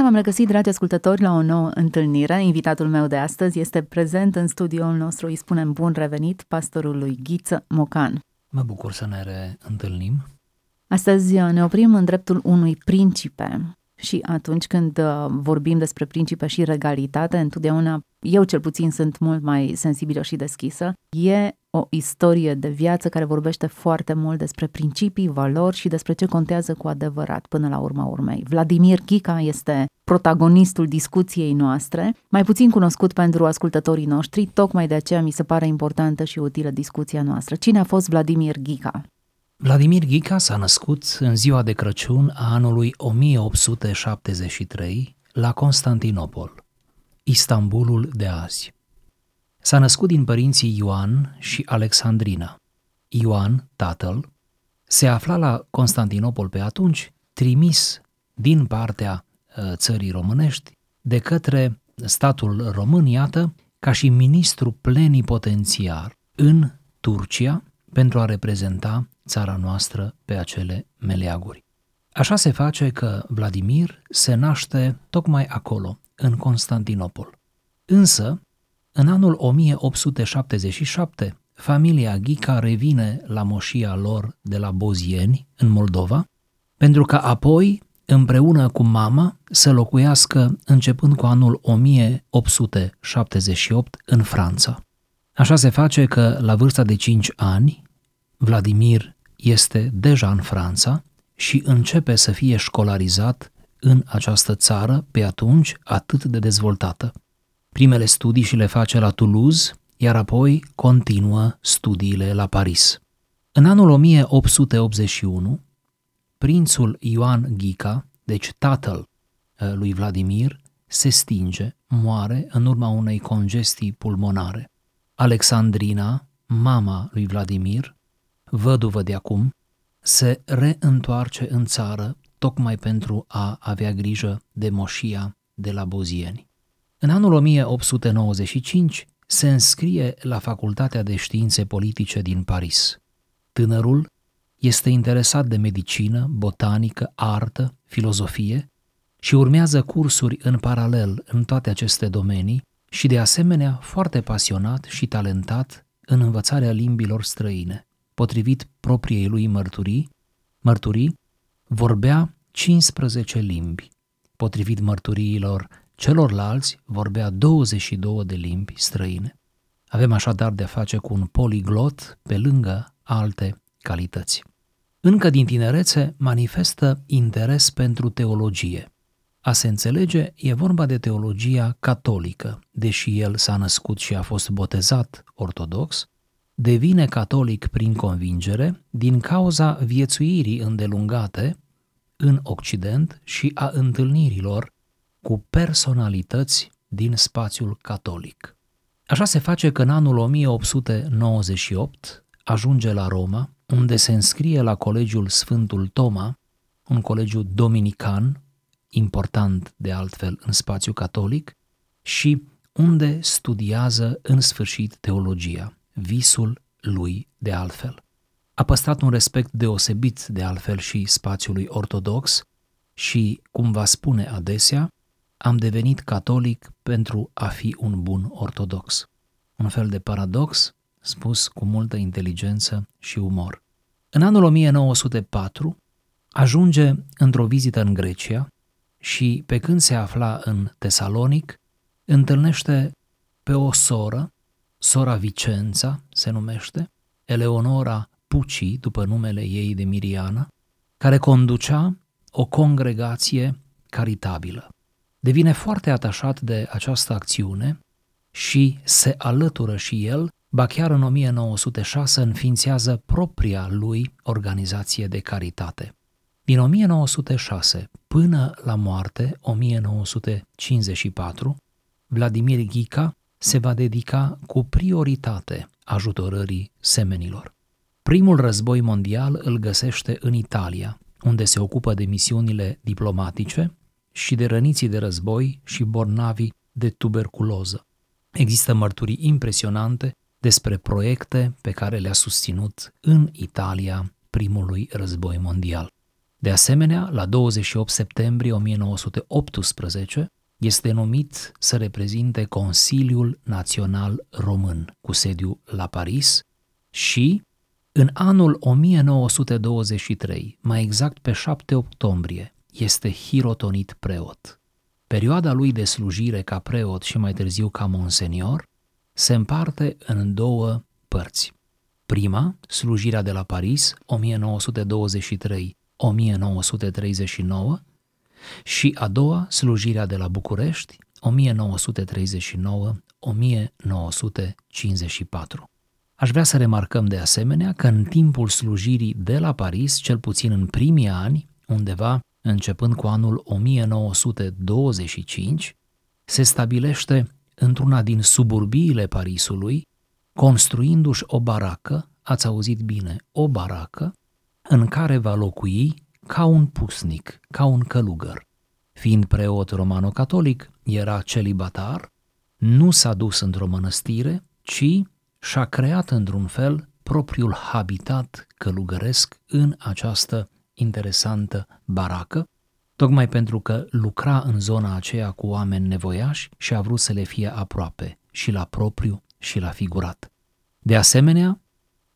Bine v-am regăsit, dragi ascultători, la o nouă întâlnire. Invitatul meu de astăzi este prezent în studioul nostru, îi spunem bun revenit, pastorului Ghiță Mocan. Mă bucur să ne reîntâlnim. Astăzi ne oprim în dreptul unui principe și atunci când uh, vorbim despre principe și regalitate, întotdeauna, eu cel puțin sunt mult mai sensibilă și deschisă, e o istorie de viață care vorbește foarte mult despre principii, valori și despre ce contează cu adevărat până la urma urmei. Vladimir Ghica este protagonistul discuției noastre, mai puțin cunoscut pentru ascultătorii noștri, tocmai de aceea mi se pare importantă și utilă discuția noastră. Cine a fost Vladimir Ghica? Vladimir Ghica s-a născut în ziua de Crăciun a anului 1873 la Constantinopol, Istanbulul de azi. S-a născut din părinții Ioan și Alexandrina. Ioan, tatăl, se afla la Constantinopol pe atunci, trimis din partea uh, țării românești de către statul român, iată, ca și ministru plenipotențiar în Turcia pentru a reprezenta țara noastră pe acele meleaguri. Așa se face că Vladimir se naște tocmai acolo, în Constantinopol. Însă, în anul 1877, familia Ghica revine la moșia lor de la Bozieni, în Moldova, pentru că apoi, împreună cu mama, să locuiască începând cu anul 1878 în Franța. Așa se face că, la vârsta de 5 ani, Vladimir este deja în Franța și începe să fie școlarizat în această țară pe atunci atât de dezvoltată. Primele studii și le face la Toulouse, iar apoi continuă studiile la Paris. În anul 1881, prințul Ioan Ghica, deci tatăl eh, lui Vladimir, se stinge, moare în urma unei congestii pulmonare. Alexandrina, mama lui Vladimir, văduvă de acum, se reîntoarce în țară tocmai pentru a avea grijă de moșia de la Bozieni. În anul 1895 se înscrie la Facultatea de Științe Politice din Paris. Tânărul este interesat de medicină, botanică, artă, filozofie și urmează cursuri în paralel în toate aceste domenii și de asemenea foarte pasionat și talentat în învățarea limbilor străine. Potrivit propriei lui mărturii, mărturii vorbea 15 limbi. Potrivit mărturiilor celorlalți vorbea 22 de limbi străine. Avem așadar de face cu un poliglot pe lângă alte calități. Încă din tinerețe manifestă interes pentru teologie. A se înțelege, e vorba de teologia catolică, deși el s-a născut și a fost botezat ortodox, devine catolic prin convingere din cauza viețuirii îndelungate în Occident și a întâlnirilor cu personalități din spațiul catolic. Așa se face că în anul 1898 ajunge la Roma, unde se înscrie la Colegiul Sfântul Toma, un colegiu dominican, important de altfel în spațiu catolic, și unde studiază în sfârșit teologia, visul lui de altfel. A păstrat un respect deosebit de altfel și spațiului ortodox și, cum va spune adesea, am devenit catolic pentru a fi un bun ortodox. Un fel de paradox spus cu multă inteligență și umor. În anul 1904 ajunge într-o vizită în Grecia și pe când se afla în Tesalonic, întâlnește pe o soră, sora Vicența se numește, Eleonora Puci, după numele ei de Miriana, care conducea o congregație caritabilă devine foarte atașat de această acțiune și se alătură și el, ba chiar în 1906 înființează propria lui organizație de caritate. Din 1906 până la moarte, 1954, Vladimir Ghica se va dedica cu prioritate ajutorării semenilor. Primul război mondial îl găsește în Italia, unde se ocupă de misiunile diplomatice și de răniții de război și bornavi de tuberculoză. Există mărturii impresionante despre proiecte pe care le-a susținut în Italia primului război mondial. De asemenea, la 28 septembrie 1918 este numit să reprezinte Consiliul Național Român cu sediu la Paris și în anul 1923, mai exact pe 7 octombrie, este hirotonit preot. Perioada lui de slujire ca preot și mai târziu ca monsenior se împarte în două părți. Prima, slujirea de la Paris, 1923-1939, și a doua, slujirea de la București, 1939-1954. Aș vrea să remarcăm de asemenea că în timpul slujirii de la Paris, cel puțin în primii ani, undeva începând cu anul 1925, se stabilește într-una din suburbiile Parisului, construindu-și o baracă, ați auzit bine, o baracă, în care va locui ca un pusnic, ca un călugăr. Fiind preot romano-catolic, era celibatar, nu s-a dus într-o mănăstire, ci și-a creat într-un fel propriul habitat călugăresc în această interesantă baracă, tocmai pentru că lucra în zona aceea cu oameni nevoiași și a vrut să le fie aproape, și la propriu și la figurat. De asemenea,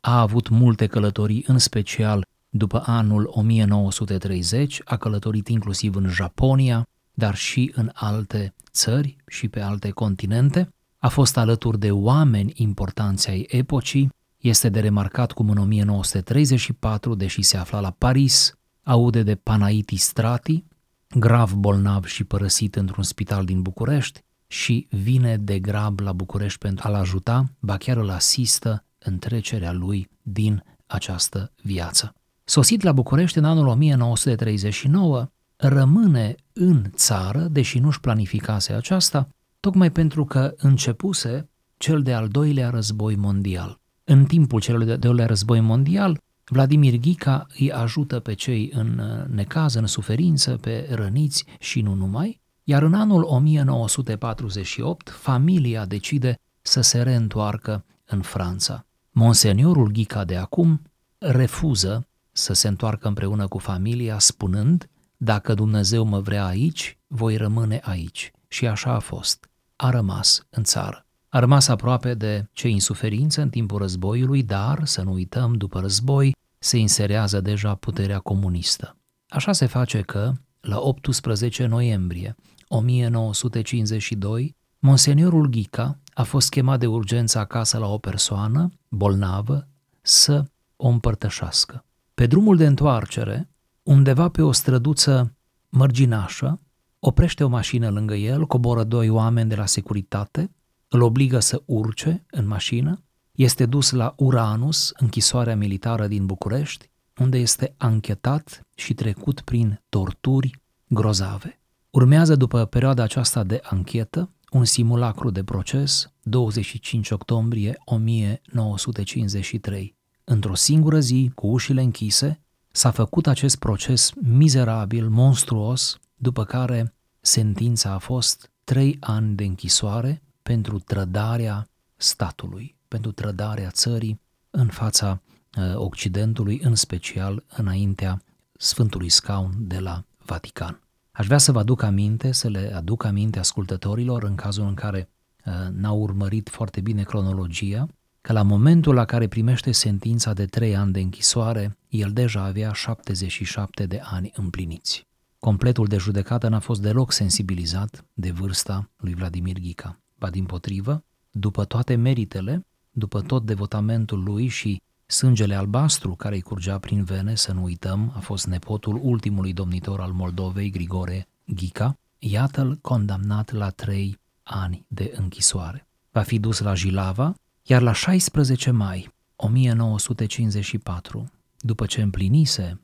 a avut multe călătorii, în special după anul 1930, a călătorit inclusiv în Japonia, dar și în alte țări și pe alte continente, a fost alături de oameni importanți ai epocii, este de remarcat cum în 1934, deși se afla la Paris, aude de Panaiti Strati, grav bolnav și părăsit într-un spital din București și vine de grab la București pentru a-l ajuta, ba chiar îl asistă în trecerea lui din această viață. Sosit la București în anul 1939, rămâne în țară, deși nu-și planificase aceasta, tocmai pentru că începuse cel de-al doilea război mondial. În timpul celui de-al doilea război mondial, Vladimir Ghica îi ajută pe cei în necaz, în suferință, pe răniți și nu numai, iar în anul 1948 familia decide să se reîntoarcă în Franța. Monseniorul Ghica de acum refuză să se întoarcă împreună cu familia, spunând, dacă Dumnezeu mă vrea aici, voi rămâne aici. Și așa a fost. A rămas în țară. A rămas aproape de cei în suferință în timpul războiului, dar, să nu uităm, după război se inserează deja puterea comunistă. Așa se face că, la 18 noiembrie 1952, Monseniorul Ghica a fost chemat de urgență acasă la o persoană bolnavă să o împărtășească. Pe drumul de întoarcere, undeva pe o străduță mărginașă, oprește o mașină lângă el, coboră doi oameni de la securitate, îl obligă să urce în mașină, este dus la Uranus, închisoarea militară din București, unde este anchetat și trecut prin torturi grozave. Urmează după perioada aceasta de anchetă un simulacru de proces 25 octombrie 1953. Într-o singură zi, cu ușile închise, s-a făcut acest proces mizerabil, monstruos, după care sentința a fost trei ani de închisoare pentru trădarea statului, pentru trădarea țării în fața uh, Occidentului, în special înaintea Sfântului Scaun de la Vatican. Aș vrea să vă aduc aminte, să le aduc aminte ascultătorilor în cazul în care uh, n-au urmărit foarte bine cronologia, că la momentul la care primește sentința de trei ani de închisoare, el deja avea 77 de ani împliniți. Completul de judecată n-a fost deloc sensibilizat de vârsta lui Vladimir Ghica. Ba din potrivă, după toate meritele, după tot devotamentul lui și sângele albastru care îi curgea prin vene, să nu uităm, a fost nepotul ultimului domnitor al Moldovei, Grigore Ghica, iată-l condamnat la trei ani de închisoare. Va fi dus la Jilava, iar la 16 mai 1954, după ce împlinise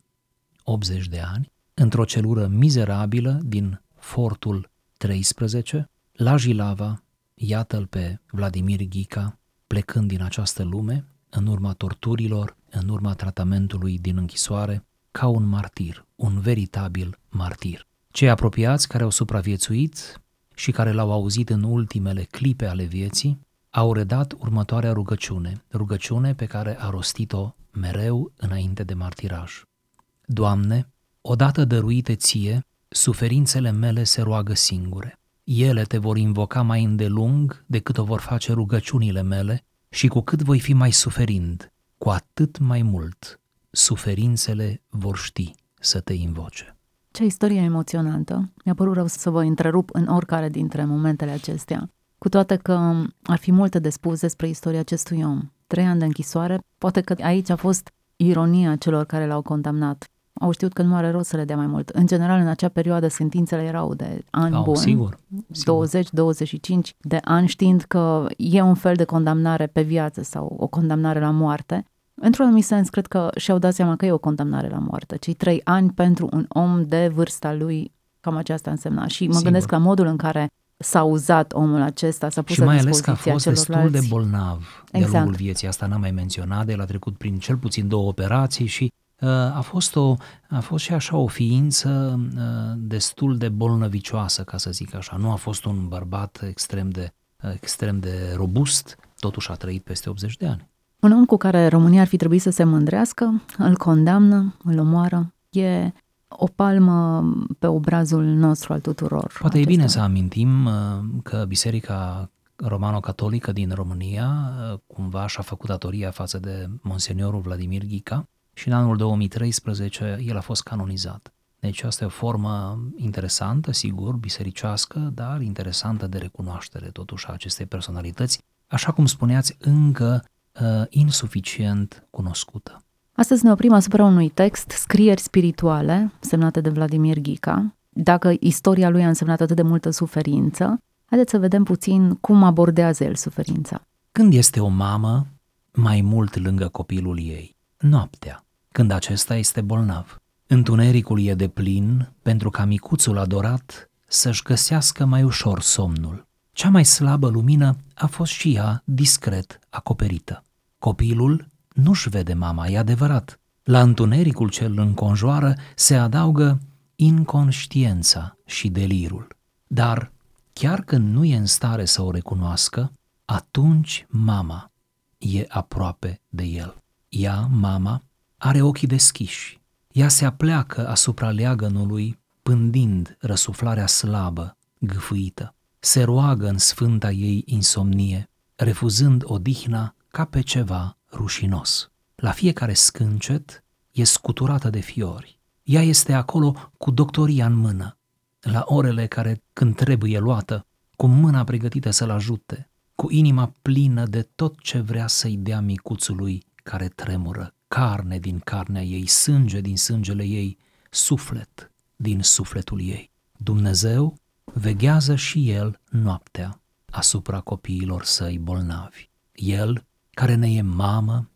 80 de ani, într-o celură mizerabilă din Fortul 13, La Jilava, iată-l pe Vladimir Ghica plecând din această lume, în urma torturilor, în urma tratamentului din închisoare, ca un martir, un veritabil martir. Cei apropiați care au supraviețuit și care l-au auzit în ultimele clipe ale vieții, au redat următoarea rugăciune, rugăciune pe care a rostit-o mereu înainte de martiraj. Doamne, odată dăruite ție, suferințele mele se roagă singure. Ele te vor invoca mai îndelung decât o vor face rugăciunile mele și cu cât voi fi mai suferind, cu atât mai mult suferințele vor ști să te invoce. Ce istorie emoționantă. Mi-a părut rău să vă întrerup în oricare dintre momentele acestea. Cu toate că ar fi multe de spus despre istoria acestui om. Trei ani de închisoare, poate că aici a fost ironia celor care l-au condamnat. Au știut că nu are rost să le dea mai mult. În general, în acea perioadă, sentințele erau de ani Au, buni. sigur, sigur. 20-25 de ani, știind că e un fel de condamnare pe viață sau o condamnare la moarte. Într-un anumit sens, cred că și-au dat seama că e o condamnare la moarte. Cei trei ani pentru un om de vârsta lui, cam aceasta însemna. Și mă Sigur. gândesc la modul în care s-a uzat omul acesta, s-a pus Și la mai ales că a dispoziția fost destul celorlalți. de bolnav de-a Exact. lungul vieții. Asta n-am mai menționat, el a trecut prin cel puțin două operații și uh, a fost, o, a fost și așa o ființă uh, destul de bolnăvicioasă, ca să zic așa. Nu a fost un bărbat extrem de, uh, extrem de robust, totuși a trăit peste 80 de ani. Un om cu care România ar fi trebuit să se mândrească, îl condamnă, îl omoară. E o palmă pe obrazul nostru al tuturor. Poate e acesta. bine să amintim uh, că Biserica Romano-Catolică din România uh, cumva și-a făcut datoria față de Monseniorul Vladimir Ghica și în anul 2013 el a fost canonizat. Deci asta e o formă interesantă, sigur, bisericească, dar interesantă de recunoaștere totuși a acestei personalități, așa cum spuneați, încă uh, insuficient cunoscută. Astăzi ne oprim asupra unui text, Scrieri spirituale, semnate de Vladimir Ghica. Dacă istoria lui a însemnat atât de multă suferință, haideți să vedem puțin cum abordează el suferința. Când este o mamă mai mult lângă copilul ei? Noaptea, când acesta este bolnav. Întunericul e de plin pentru ca micuțul adorat să-și găsească mai ușor somnul. Cea mai slabă lumină a fost și ea discret acoperită. Copilul nu-și vede mama, e adevărat. La întunericul ce îl înconjoară se adaugă inconștiența și delirul. Dar, chiar când nu e în stare să o recunoască, atunci mama e aproape de el. Ea, mama, are ochii deschiși. Ea se apleacă asupra leagănului, pândind răsuflarea slabă, gâfâită. Se roagă în sfânta ei insomnie, refuzând odihna ca pe ceva rușinos. La fiecare scâncet e scuturată de fiori. Ea este acolo cu doctoria în mână, la orele care, când trebuie luată, cu mâna pregătită să-l ajute, cu inima plină de tot ce vrea să-i dea micuțului care tremură, carne din carnea ei, sânge din sângele ei, suflet din sufletul ei. Dumnezeu veghează și El noaptea asupra copiilor săi bolnavi. El, care ne e mamă,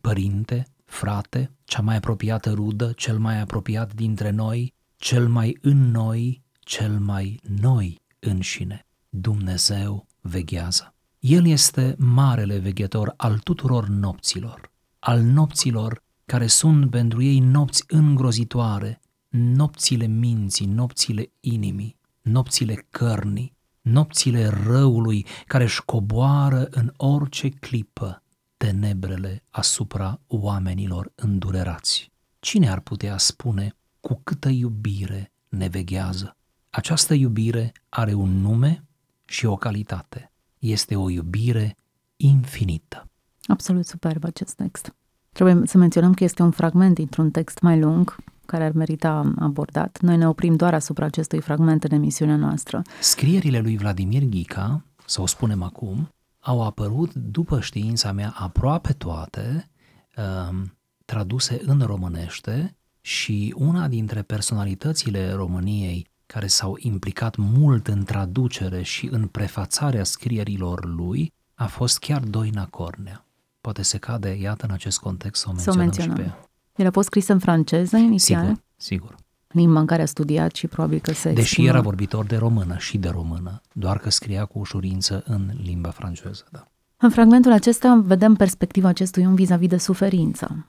părinte, frate, cea mai apropiată rudă, cel mai apropiat dintre noi, cel mai în noi, cel mai noi înșine. Dumnezeu veghează. El este marele veghetor al tuturor nopților, al nopților care sunt pentru ei nopți îngrozitoare, nopțile minții, nopțile inimii, nopțile cărnii, nopțile răului care își coboară în orice clipă tenebrele asupra oamenilor îndurerați. Cine ar putea spune cu câtă iubire ne veghează? Această iubire are un nume și o calitate. Este o iubire infinită. Absolut superb acest text. Trebuie să menționăm că este un fragment dintr-un text mai lung care ar merita abordat. Noi ne oprim doar asupra acestui fragment în emisiunea noastră. Scrierile lui Vladimir Ghica, să o spunem acum, au apărut, după știința mea, aproape toate, um, traduse în românește și una dintre personalitățile României care s-au implicat mult în traducere și în prefațarea scrierilor lui a fost chiar Doina Cornea. Poate se cade, iată, în acest context să o Să o menționăm, și menționăm. pe ea. El a fost scris în franceză inițial. Sigur, sigur. limba în care a studiat și probabil că se Deși exprimă. era vorbitor de română și de română, doar că scria cu ușurință în limba franceză. Da. În fragmentul acesta vedem perspectiva acestui om vis-a-vis de suferință.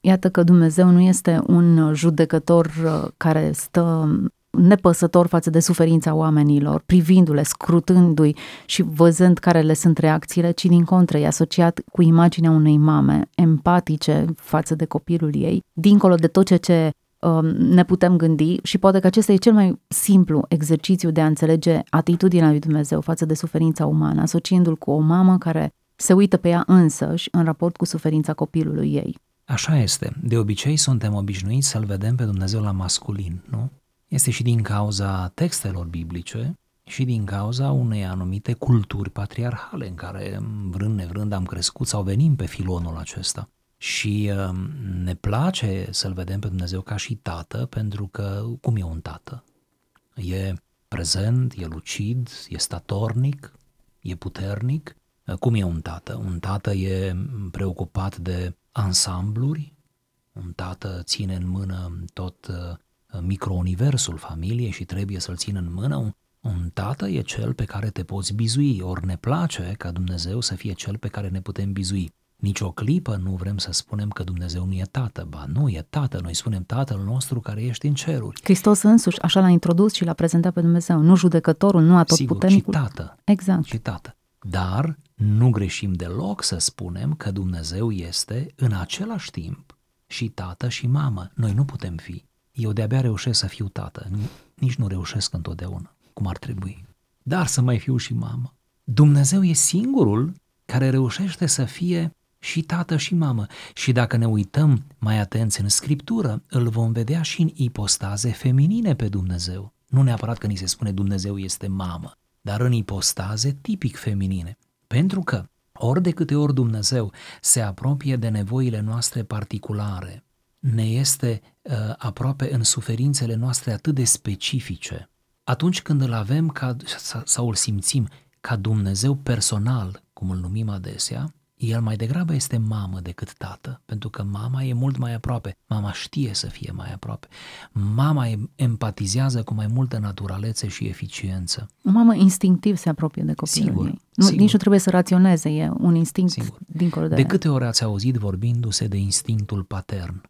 Iată că Dumnezeu nu este un judecător uh, care stă nepăsător față de suferința oamenilor, privindu-le, scrutându-i și văzând care le sunt reacțiile, ci din contră e asociat cu imaginea unei mame empatice față de copilul ei, dincolo de tot ce, ce um, ne putem gândi și poate că acesta e cel mai simplu exercițiu de a înțelege atitudinea lui Dumnezeu față de suferința umană, asociindu-l cu o mamă care se uită pe ea însăși în raport cu suferința copilului ei. Așa este. De obicei suntem obișnuiți să-L vedem pe Dumnezeu la masculin, nu? Este și din cauza textelor biblice și din cauza unei anumite culturi patriarhale în care, vrând nevrând, am crescut sau venim pe filonul acesta. Și uh, ne place să-L vedem pe Dumnezeu ca și tată, pentru că cum e un tată? E prezent, e lucid, e statornic, e puternic. Cum e un tată? Un tată e preocupat de ansambluri, un tată ține în mână tot uh, microuniversul familiei și trebuie să-l țină în mână. Un, un tată e cel pe care te poți bizui, ori ne place ca Dumnezeu să fie cel pe care ne putem bizui. Nici o clipă nu vrem să spunem că Dumnezeu nu e tată, ba nu e tată, noi spunem tatăl nostru care ești în ceruri. Hristos însuși așa l-a introdus și l-a prezentat pe Dumnezeu, nu judecătorul, nu atotputernicul. Sigur, și tată. Exact. Și tată. Dar nu greșim deloc să spunem că Dumnezeu este în același timp și tată și mamă. Noi nu putem fi. Eu de-abia reușesc să fiu tată, nici nu reușesc întotdeauna, cum ar trebui. Dar să mai fiu și mamă. Dumnezeu e singurul care reușește să fie și tată și mamă. Și dacă ne uităm mai atenți în scriptură, îl vom vedea și în ipostaze feminine pe Dumnezeu. Nu neapărat că ni se spune Dumnezeu este mamă, dar în ipostaze tipic feminine. Pentru că ori de câte ori Dumnezeu se apropie de nevoile noastre particulare, ne este uh, aproape în suferințele noastre atât de specifice, atunci când îl avem ca, sau îl simțim ca Dumnezeu personal, cum îl numim adesea, el mai degrabă este mamă decât tată, pentru că mama e mult mai aproape, mama știe să fie mai aproape, mama empatizează cu mai multă naturalețe și eficiență. O mamă instinctiv se apropie de copilul sigur, ei. Nu, sigur. Nici nu trebuie să raționeze, e un instinct sigur. dincolo de... De câte ori ați auzit vorbindu-se de instinctul patern?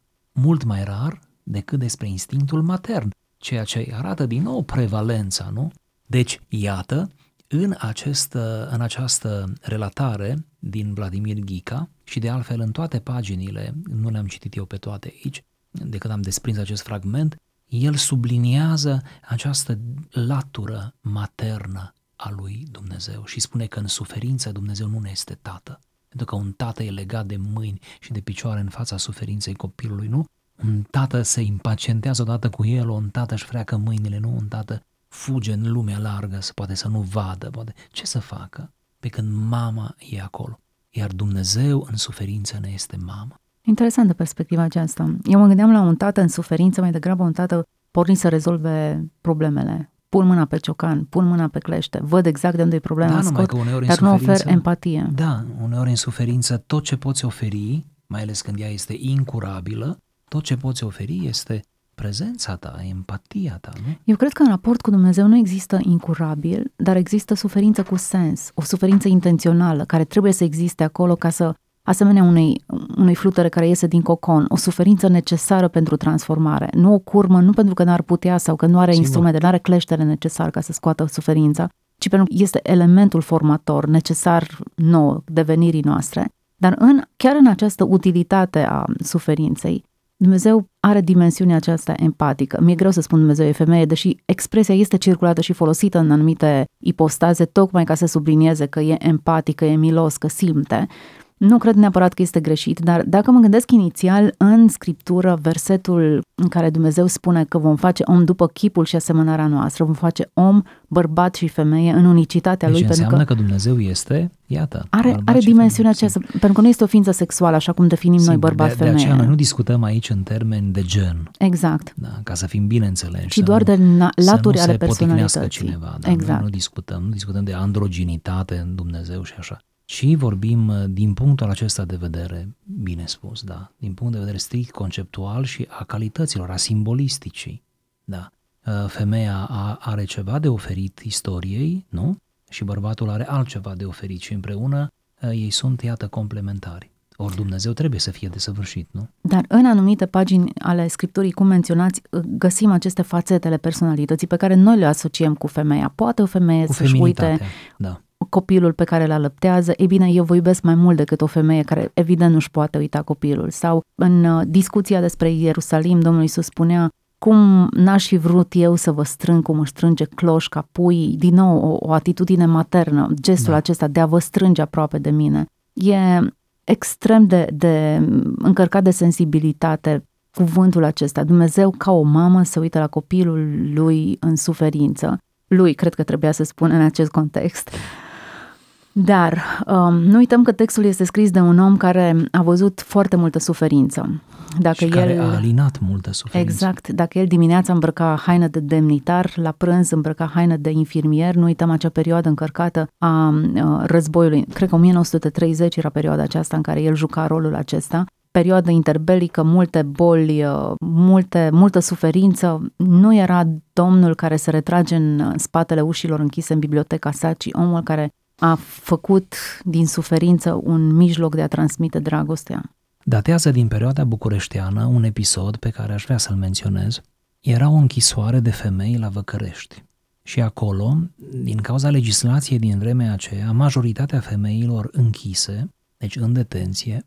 Mult mai rar decât despre instinctul matern, ceea ce arată din nou prevalența, nu? Deci, iată, în, acest, în această relatare din Vladimir Ghica și de altfel în toate paginile, nu le-am citit eu pe toate aici, de când am desprins acest fragment, el subliniază această latură maternă a lui Dumnezeu și spune că în suferință Dumnezeu nu ne este tată. Pentru că un tată e legat de mâini și de picioare în fața suferinței copilului, nu? Un tată se impacientează odată cu el, un tată își freacă mâinile, nu? Un tată fuge în lumea largă, să poate să nu vadă, poate ce să facă, pe când mama e acolo. Iar Dumnezeu în suferință ne este mamă. Interesantă perspectiva aceasta. Eu mă gândeam la un tată în suferință, mai degrabă un tată pornit să rezolve problemele. Pun mâna pe ciocan, pun mâna pe clește, văd exact de unde e problema, da, scot, că uneori dar nu ofer empatie. Da, uneori în suferință tot ce poți oferi, mai ales când ea este incurabilă, tot ce poți oferi este prezența ta, empatia ta, nu? Eu cred că în raport cu Dumnezeu nu există incurabil, dar există suferință cu sens, o suferință intențională care trebuie să existe acolo ca să, asemenea unei, unei flutere care iese din cocon, o suferință necesară pentru transformare, nu o curmă, nu pentru că n-ar putea sau că nu are Sigur. instrumente, nu are cleștere necesar ca să scoată suferința, ci pentru că este elementul formator necesar nou devenirii noastre. Dar în, chiar în această utilitate a suferinței, Dumnezeu are dimensiunea aceasta empatică. Mi-e greu să spun Dumnezeu e femeie, deși expresia este circulată și folosită în anumite ipostaze, tocmai ca să sublinieze că e empatică, e milos, că simte. Nu cred neapărat că este greșit, dar dacă mă gândesc inițial în scriptură, versetul în care Dumnezeu spune că vom face om după chipul și asemănarea noastră, vom face om, bărbat și femeie în unicitatea deci lui. înseamnă pentru că, că Dumnezeu este, iată, are, are dimensiunea aceasta, pentru că nu este o ființă sexuală, așa cum definim Sigur, noi bărbat-femeie. De, de aceea noi nu discutăm aici în termeni de gen. Exact. Da, ca să fim bine înțeleși. Și doar nu, de na- laturi să ale nu se personalității. cineva. Da, exact. Noi nu discutăm, nu discutăm de androginitate în Dumnezeu și așa. Și vorbim uh, din punctul acesta de vedere, bine spus, da, din punct de vedere strict conceptual și a calităților, a simbolisticii. Da. Uh, femeia are ceva de oferit istoriei, nu? Și bărbatul are altceva de oferit și împreună uh, ei sunt, iată, complementari. Ori Dumnezeu trebuie să fie desăvârșit, nu? Dar în anumite pagini ale Scripturii, cum menționați, găsim aceste fațetele personalității pe care noi le asociem cu femeia. Poate o femeie cu să-și uite da. Copilul pe care îl alăptează, e bine, eu vă iubesc mai mult decât o femeie care evident nu-și poate uita copilul. Sau în uh, discuția despre Ierusalim, Domnul Iisus spunea, cum n-aș fi vrut eu să vă strâng cum își strânge cloșca, pui, din nou o, o atitudine maternă, gestul da. acesta de a vă strânge aproape de mine. E extrem de, de încărcat de sensibilitate cuvântul acesta. Dumnezeu ca o mamă se uită la copilul lui în suferință. Lui, cred că trebuia să spun în acest context. Dar um, nu uităm că textul este scris de un om care a văzut foarte multă suferință. Dacă și el, care a alinat multă suferință. Exact. Dacă el dimineața îmbrăca haină de demnitar, la prânz îmbrăca haină de infirmier, nu uităm acea perioadă încărcată a uh, războiului. Cred că 1930 era perioada aceasta în care el juca rolul acesta perioadă interbelică, multe boli, uh, multe, multă suferință. Nu era domnul care se retrage în spatele ușilor închise în biblioteca sa, ci omul care a făcut din suferință un mijloc de a transmite dragostea. Datează din perioada bucureșteană un episod pe care aș vrea să-l menționez. Era o închisoare de femei la Văcărești. Și acolo, din cauza legislației din vremea aceea, majoritatea femeilor închise, deci în detenție,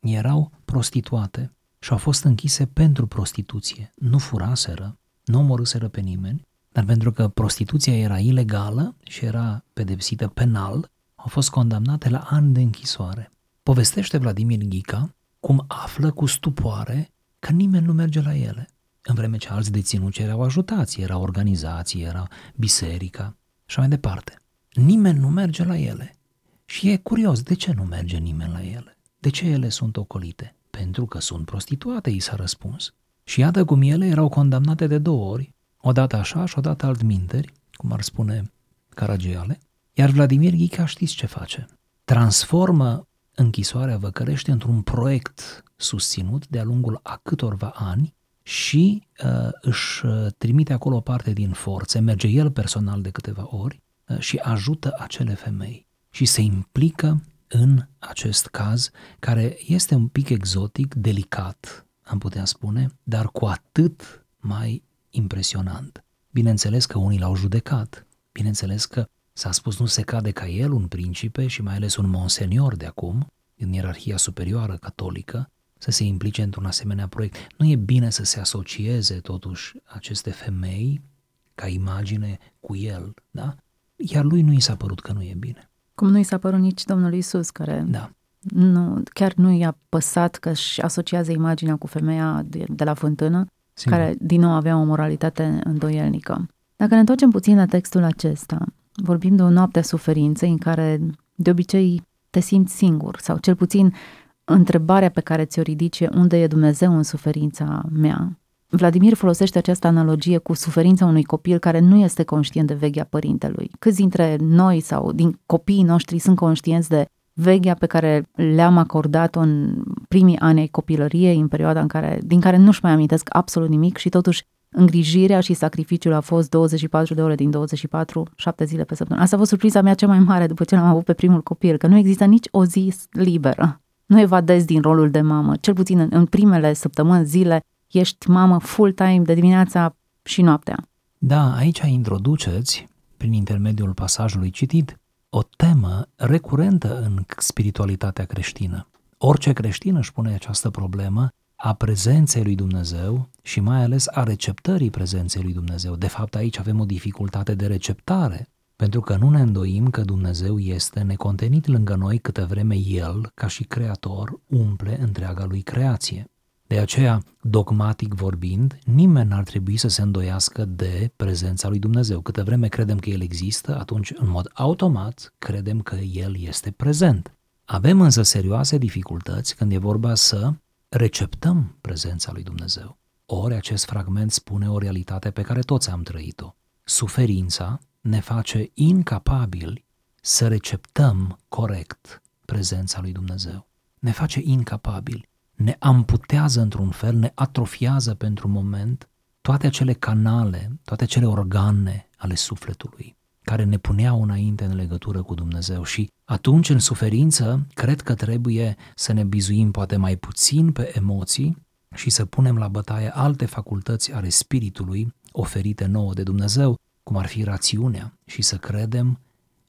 erau prostituate și au fost închise pentru prostituție. Nu furaseră, nu omorâseră pe nimeni, dar pentru că prostituția era ilegală și era pedepsită penal, au fost condamnate la ani de închisoare. Povestește Vladimir Ghica cum află cu stupoare că nimeni nu merge la ele, în vreme ce alți deținuți erau ajutați, era organizații, era biserica și mai departe. Nimeni nu merge la ele. Și e curios, de ce nu merge nimeni la ele? De ce ele sunt ocolite? Pentru că sunt prostituate, i s-a răspuns. Și iată cum ele erau condamnate de două ori odată așa și odată altminteri, cum ar spune Caragiale, iar Vladimir Ghica știți ce face? Transformă închisoarea Văcărești într-un proiect susținut de-a lungul a câtorva ani și uh, își uh, trimite acolo parte din forțe, merge el personal de câteva ori uh, și ajută acele femei și se implică în acest caz care este un pic exotic, delicat, am putea spune, dar cu atât mai impresionant. Bineînțeles că unii l-au judecat, bineînțeles că s-a spus nu se cade ca el un principe și mai ales un monsenior de acum, în ierarhia superioară catolică, să se implice într-un asemenea proiect. Nu e bine să se asocieze totuși aceste femei ca imagine cu el, da? Iar lui nu i s-a părut că nu e bine. Cum nu i s-a părut nici Domnului Isus, care da. nu, chiar nu i-a păsat că își asociază imaginea cu femeia de, de la fântână, Sigur. care din nou avea o moralitate îndoielnică. Dacă ne întoarcem puțin la textul acesta, vorbim de o noapte a suferinței în care de obicei te simți singur sau cel puțin întrebarea pe care ți-o ridice unde e Dumnezeu în suferința mea. Vladimir folosește această analogie cu suferința unui copil care nu este conștient de veghea părintelui. Câți dintre noi sau din copiii noștri sunt conștienți de veghea pe care le-am acordat-o în primii ani ai copilăriei, în perioada în care, din care nu-și mai amintesc absolut nimic și totuși îngrijirea și sacrificiul a fost 24 de ore din 24, 7 zile pe săptămână. Asta a fost surpriza mea cea mai mare după ce l-am avut pe primul copil, că nu există nici o zi liberă. Nu evadezi din rolul de mamă, cel puțin în, în primele săptămâni, zile, ești mamă full-time de dimineața și noaptea. Da, aici introduceți, prin intermediul pasajului citit, o temă recurentă în spiritualitatea creștină. Orice creștin își pune această problemă a prezenței lui Dumnezeu și mai ales a receptării prezenței lui Dumnezeu. De fapt, aici avem o dificultate de receptare, pentru că nu ne îndoim că Dumnezeu este necontenit lângă noi câtă vreme El, ca și creator, umple întreaga lui creație. De aceea, dogmatic vorbind, nimeni n-ar trebui să se îndoiască de prezența lui Dumnezeu. Câte vreme credem că El există, atunci, în mod automat, credem că El este prezent. Avem însă serioase dificultăți când e vorba să receptăm prezența lui Dumnezeu. Ori acest fragment spune o realitate pe care toți am trăit-o. Suferința ne face incapabili să receptăm corect prezența lui Dumnezeu. Ne face incapabili ne amputează într-un fel, ne atrofiază pentru moment toate acele canale, toate acele organe ale sufletului care ne puneau înainte în legătură cu Dumnezeu. Și atunci în suferință cred că trebuie să ne bizuim poate mai puțin pe emoții și să punem la bătaie alte facultăți ale spiritului oferite nouă de Dumnezeu, cum ar fi rațiunea și să credem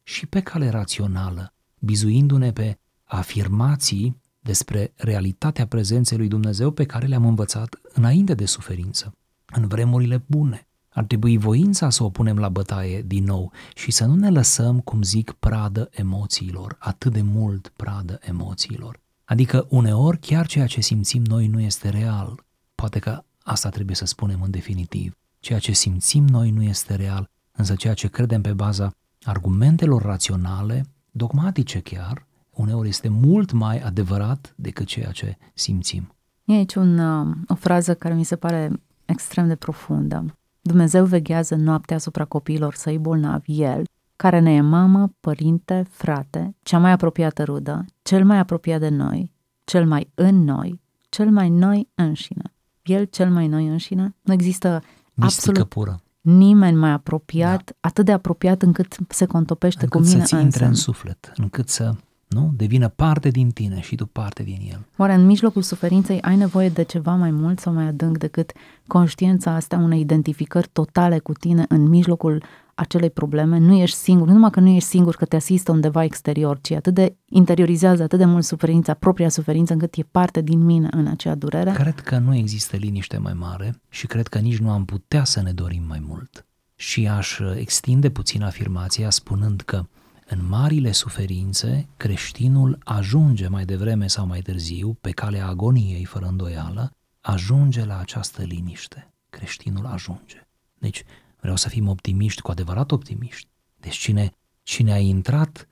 și pe cale rațională, bizuindu-ne pe afirmații despre realitatea prezenței lui Dumnezeu pe care le-am învățat înainte de suferință, în vremurile bune. Ar trebui voința să o punem la bătaie din nou și să nu ne lăsăm, cum zic, pradă emoțiilor, atât de mult pradă emoțiilor. Adică uneori chiar ceea ce simțim noi nu este real. Poate că asta trebuie să spunem în definitiv. Ceea ce simțim noi nu este real, însă ceea ce credem pe baza argumentelor raționale, dogmatice chiar, uneori este mult mai adevărat decât ceea ce simțim. E aici un, uh, o frază care mi se pare extrem de profundă. Dumnezeu veghează noaptea asupra copiilor săi bolnavi, El, care ne e mamă, părinte, frate, cea mai apropiată rudă, cel mai apropiat de noi, cel mai în noi, cel mai noi înșine. El cel mai noi înșine? Nu există Mistică absolut pură. nimeni mai apropiat, da. atât de apropiat încât se contopește Încât cu mine să-ți intre însă. în suflet, încât să nu devină parte din tine și tu parte din el. Oare în mijlocul suferinței ai nevoie de ceva mai mult sau mai adânc decât conștiința asta unei identificări totale cu tine în mijlocul acelei probleme? Nu ești singur, nu numai că nu ești singur că te asistă undeva exterior, ci atât de interiorizează atât de mult suferința, propria suferință, încât e parte din mine în acea durere. Cred că nu există liniște mai mare și cred că nici nu am putea să ne dorim mai mult. Și aș extinde puțin afirmația spunând că în marile suferințe, creștinul ajunge mai devreme sau mai târziu, pe calea agoniei fără îndoială, ajunge la această liniște. Creștinul ajunge. Deci vreau să fim optimiști, cu adevărat optimiști. Deci cine, cine a intrat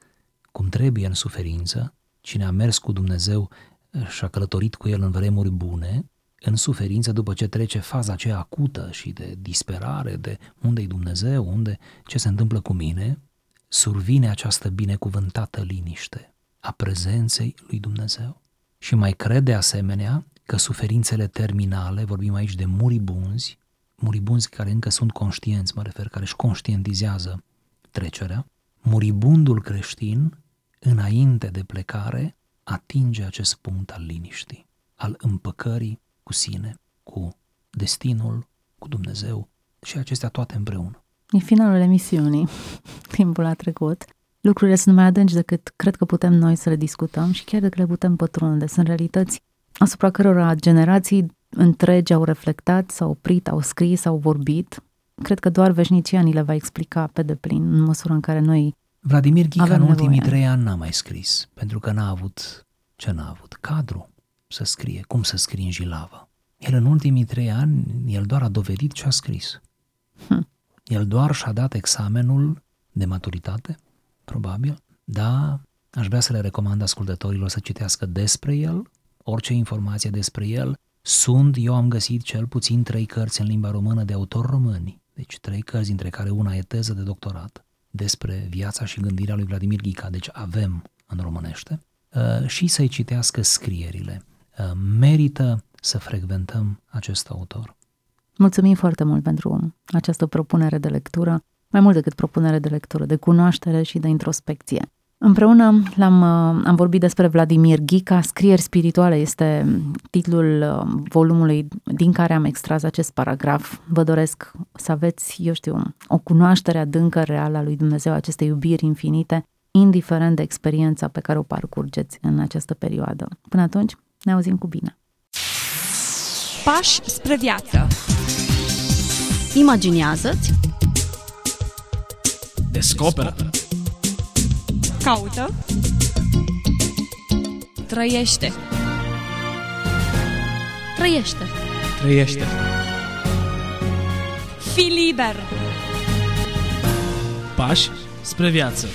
cum trebuie în suferință, cine a mers cu Dumnezeu și a călătorit cu El în vremuri bune, în suferință, după ce trece faza aceea acută și de disperare, de unde-i Dumnezeu, unde, ce se întâmplă cu mine, survine această binecuvântată liniște a prezenței lui Dumnezeu. Și mai crede asemenea că suferințele terminale, vorbim aici de muribunzi, muribunzi care încă sunt conștienți, mă refer, care își conștientizează trecerea, muribundul creștin, înainte de plecare, atinge acest punct al liniștii, al împăcării cu sine, cu destinul, cu Dumnezeu și acestea toate împreună. E finalul emisiunii. Timpul a trecut. Lucrurile sunt mai adânci decât cred că putem noi să le discutăm și chiar dacă le putem pătrunde. Sunt realități asupra cărora generații întregi au reflectat, s-au oprit, au scris, au vorbit. Cred că doar veșnicia ni le va explica pe deplin, în măsura în care noi Vladimir Ghica Avem în ultimii nevoie. trei ani n-a mai scris, pentru că n-a avut, ce n-a avut? Cadru să scrie, cum să scrie în Jilava. El în ultimii trei ani, el doar a dovedit ce a scris. Hm. El doar și-a dat examenul de maturitate, probabil. Da, aș vrea să le recomand ascultătorilor să citească despre el, orice informație despre el. Sunt, eu am găsit cel puțin trei cărți în limba română de autori români, deci trei cărți, dintre care una e teză de doctorat, despre viața și gândirea lui Vladimir Ghica, deci avem în românește, uh, și să-i citească scrierile. Uh, Merită să frecventăm acest autor. Mulțumim foarte mult pentru această propunere de lectură, mai mult decât propunere de lectură, de cunoaștere și de introspecție. Împreună l-am, uh, am vorbit despre Vladimir Ghica, Scrieri spirituale este titlul uh, volumului din care am extras acest paragraf. Vă doresc să aveți, eu știu, o cunoaștere adâncă reală a lui Dumnezeu, aceste iubiri infinite, indiferent de experiența pe care o parcurgeți în această perioadă. Până atunci, ne auzim cu bine! Pași spre viață. Imaginează-ți, Descoperă. Caută. Trăiește. trăiește. Trăiește. Fii liber. Pași spre viață.